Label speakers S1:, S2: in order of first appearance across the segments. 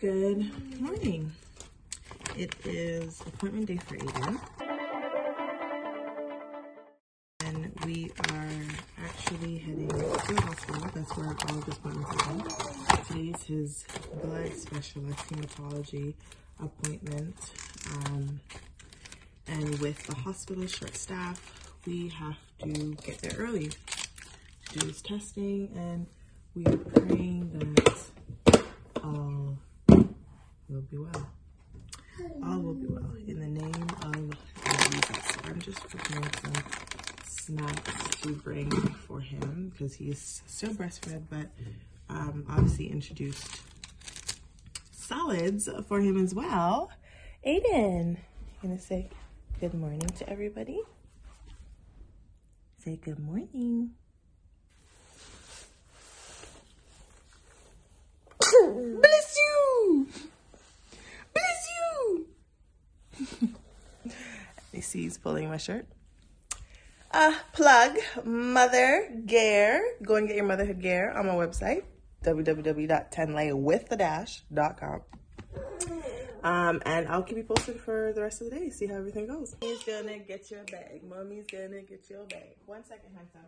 S1: Good morning. It is appointment day for Aiden. And we are actually heading to the hospital. That's where all of his appointments are. Today's his blood specialist hematology appointment. Um, and with the hospital short staff, we have to get there early to do his testing and we are praying that all will be well. All will be well in the name of Jesus. I'm just preparing some snacks to bring for him because he's still breastfed, but um, obviously introduced solids for him as well. Aiden, you gonna say good morning to everybody? Say good morning. Bless you! Bless you! you see he's pulling my shirt. Uh, plug Mother Gear. Go and get your motherhood gear on my website, www.tenlaywiththedash.com. Um, and I'll keep you posted for the rest of the day, see how everything goes. He's gonna get your bag. Mommy's gonna get your bag. One second, handsome.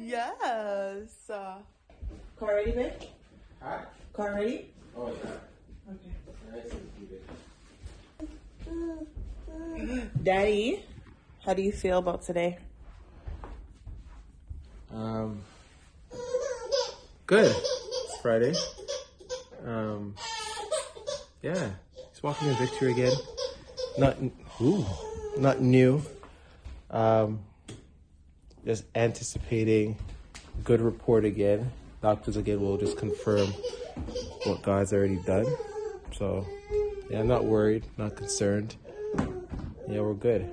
S1: Yes. Yes. Uh, car ready, babe?
S2: Huh?
S1: Car ready?
S2: Oh, yeah.
S1: Okay.
S2: Alright, so keep it.
S1: Daddy, how do you feel about today?
S2: Um, good. It's Friday. Um, yeah. Just walking in victory again. Not, ooh, not new. Um, just anticipating good report again. Doctors again will just confirm what God's already done. So, yeah, I'm not worried, not concerned. Yeah, we're good.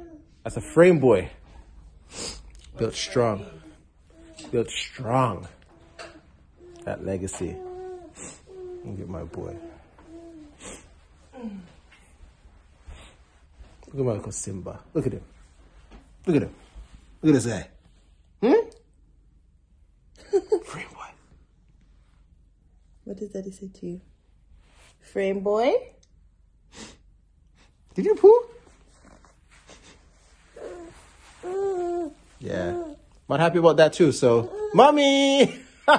S2: That's a frame boy. Built strong. Built strong. That legacy. Look at my boy. Look at my Uncle Simba. Look at him. Look at him. Look at this guy. Hmm? Frame boy.
S1: What does Daddy say to you? Frame boy?
S2: Did you poo? Yeah. Not happy about that too, so. Mommy!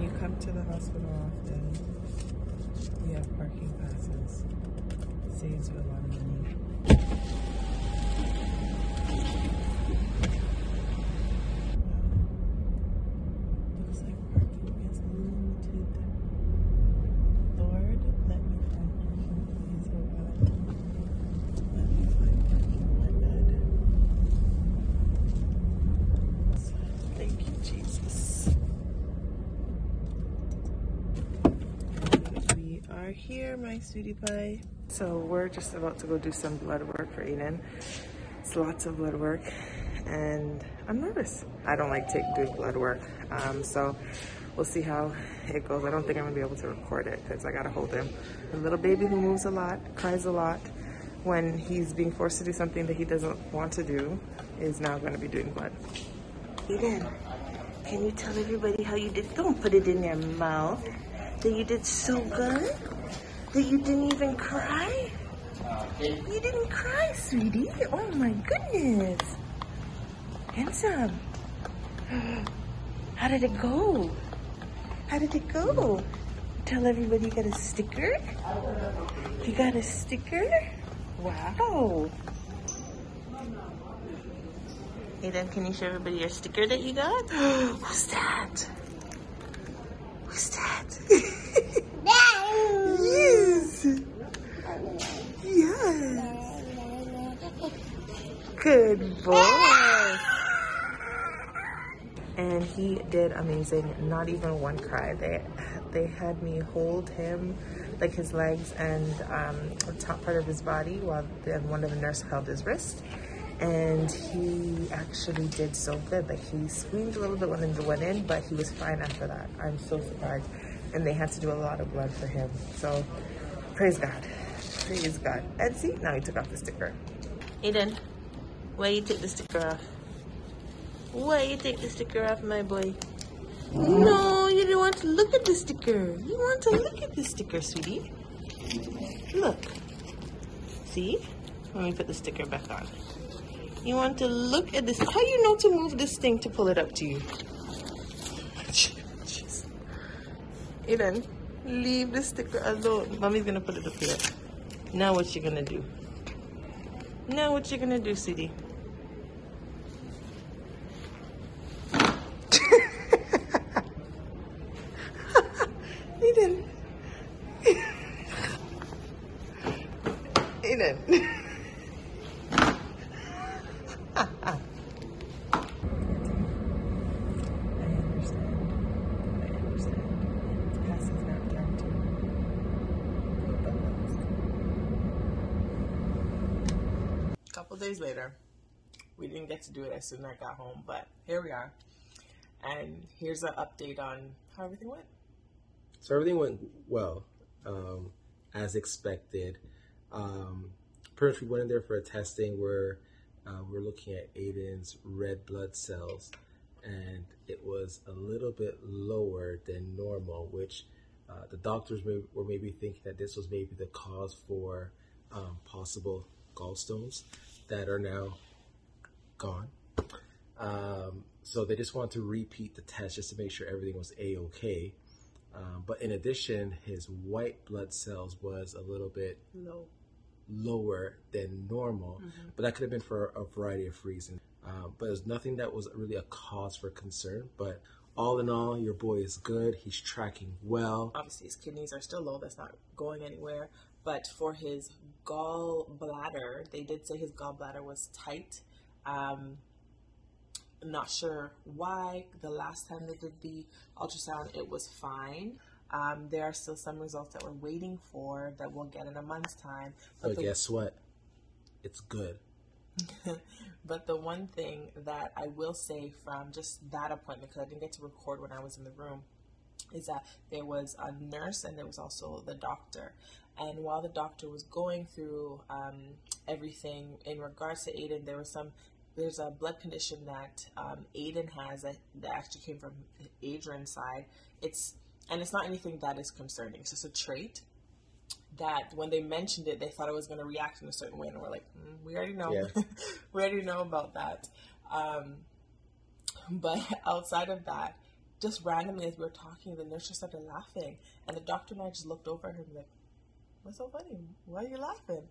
S1: You come to the hospital often. You have parking passes. Saves you a lot of money. Like parking is. Lord, let me. Let me find my. Thank you, Jesus. We are here, my sweetie pie. So we're just about to go do some blood work for Eden. It's lots of blood work, and I'm nervous. I don't like take doing blood work, um, so we'll see how it goes. I don't think I'm gonna be able to record it because I gotta hold him. A little baby who moves a lot, cries a lot. When he's being forced to do something that he doesn't want to do, is now gonna be doing blood. Eden, can you tell everybody how you did? Don't put it in your mouth. That you did so good? That you didn't even cry? Uh, you didn't cry, sweetie. Oh my goodness. Handsome. How did it go? How did it go? Tell everybody you got a sticker? You got a sticker? Wow. Hey then, can you show everybody your sticker that you got? Who's that? Who's that? yes. Yes. Good boy. And he did amazing. Not even one cry. They they had me hold him, like his legs and um, the top part of his body, while then one of the nurse held his wrist. and he actually did so good. Like he screamed a little bit when the went in, but he was fine after that. I'm so surprised. And they had to do a lot of blood for him. So praise God. Praise God. And see, now he took off the sticker. Aiden, why you take the sticker off? Why you take the sticker off, my boy? No, you don't want to look at the sticker. You want to look at the sticker, sweetie. Look. See? Let me put the sticker back on. You want to look at this. How you know to move this thing to pull it up to you? Aiden, leave the sticker alone. Mommy's gonna put it up here. Now what you gonna do? Now what you gonna do, City? Aiden. Aiden. I understand. I understand. It's past his nap time too. Poor Bubbles. Couple days later, we didn't get to do it as soon as I got home, but here we are. And here's an update on how everything went.
S2: So everything went well, um, as expected. Um, pretty much we went in there for a testing where uh, we're looking at Aiden's red blood cells, and it was a little bit lower than normal, which uh, the doctors may, were maybe thinking that this was maybe the cause for um, possible gallstones that are now gone. Um, so they just wanted to repeat the test just to make sure everything was a okay. Um, but in addition, his white blood cells was a little bit
S1: No.
S2: lower than normal, but that could have been for a variety of reasons. Um, but there's nothing that was really a cause for concern. But all in all, your boy is good. He's tracking well.
S1: Obviously, his kidneys are still low. That's not going anywhere. But for his gallbladder, they did say his gallbladder was tight. Um, not sure why. The last time they did the ultrasound, it was fine. Um, there are still some results that we're waiting for that we'll get in a month's time.
S2: But
S1: the,
S2: guess what? It's good.
S1: but the one thing that I will say from just that appointment, because I didn't get to record when I was in the room, is that there was a nurse and there was also the doctor. And while the doctor was going through um, everything in regards to Aiden, there was some there's a blood condition that um, Aiden has that, that actually came from Adrian's side. It's and it's not anything that is concerning. It's just a trait that when they mentioned it, they thought it was going to react in a certain way, and we're like, mm, we already know,
S2: Yeah.
S1: we already know about that. Um, but outside of that, just randomly as we were talking, the nurse just started laughing, and the doctor and I just looked over at her and like, "What's so funny? Why are you laughing?"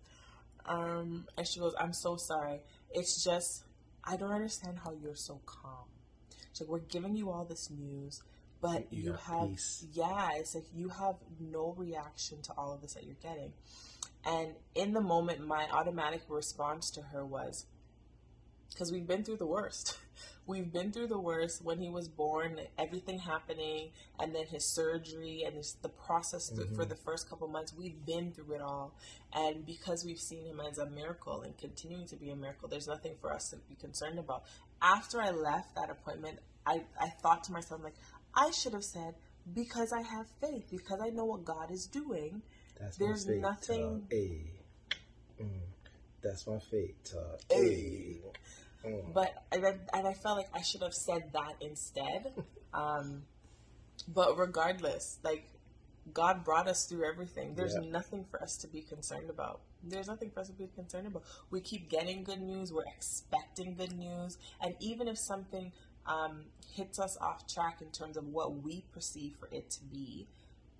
S1: Um, and she goes, "I'm so sorry. It's just I don't understand how you're so calm. She's like, we're giving you all this news." But
S2: You
S1: you, have,
S2: peace.
S1: yeah, it's like you have no reaction to all of this that you're getting. And in the moment, my automatic response to her was, because we've been through the worst. We've been through the worst when he was born, everything happening, and then his surgery and his, the process th- for the first couple months. We've been through it all. And because we've seen him as a miracle and continuing to be a miracle, there's nothing for us to be concerned about. After I left that appointment, I, I thought to myself, like, I should have said, because I have faith, because I know what God is doing.
S2: That's
S1: There's nothing-.
S2: Ayy. Mm. That's my fate.
S1: Ayy.
S2: Mm.
S1: but and I, and I felt like I should have said that instead. Um, but regardless, like God brought us through everything. There's
S2: Yeah.
S1: nothing for us to be concerned about. There's nothing for us to be concerned about. We keep getting good news. We're expecting good news, and even if something um, hits us off track in terms of what we perceive for it to be,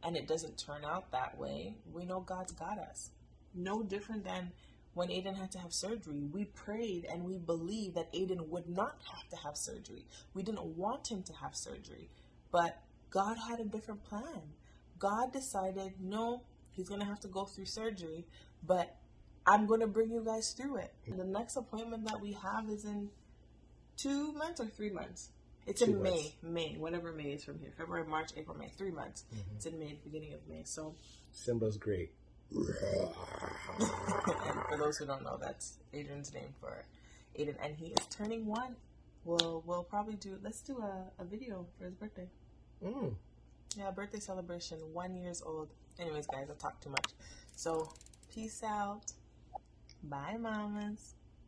S1: and it doesn't turn out that way, we know God's got us. No different than when Aiden had to have surgery. We prayed and we believed that Aiden would not have to have surgery. We didn't want him to have surgery, but God had a different plan. God decided, no, he's going to have to go through surgery, but I'm going to bring you guys through it. And the next appointment that we have is in two months or three months. It's
S2: Two
S1: in
S2: months.
S1: May, May, whatever May is from here. February, March, April, May, three months. Mm-hmm. It's in May, beginning of May. So,
S2: Simba's great.
S1: And for those who don't know, that's Adrian's name for Aiden, and he is turning one. We'll we'll probably do. Let's do a, a video for his birthday.
S2: Mm.
S1: Yeah, birthday celebration. One years old. Anyways, guys, I talk too much. So peace out. Bye, mamas.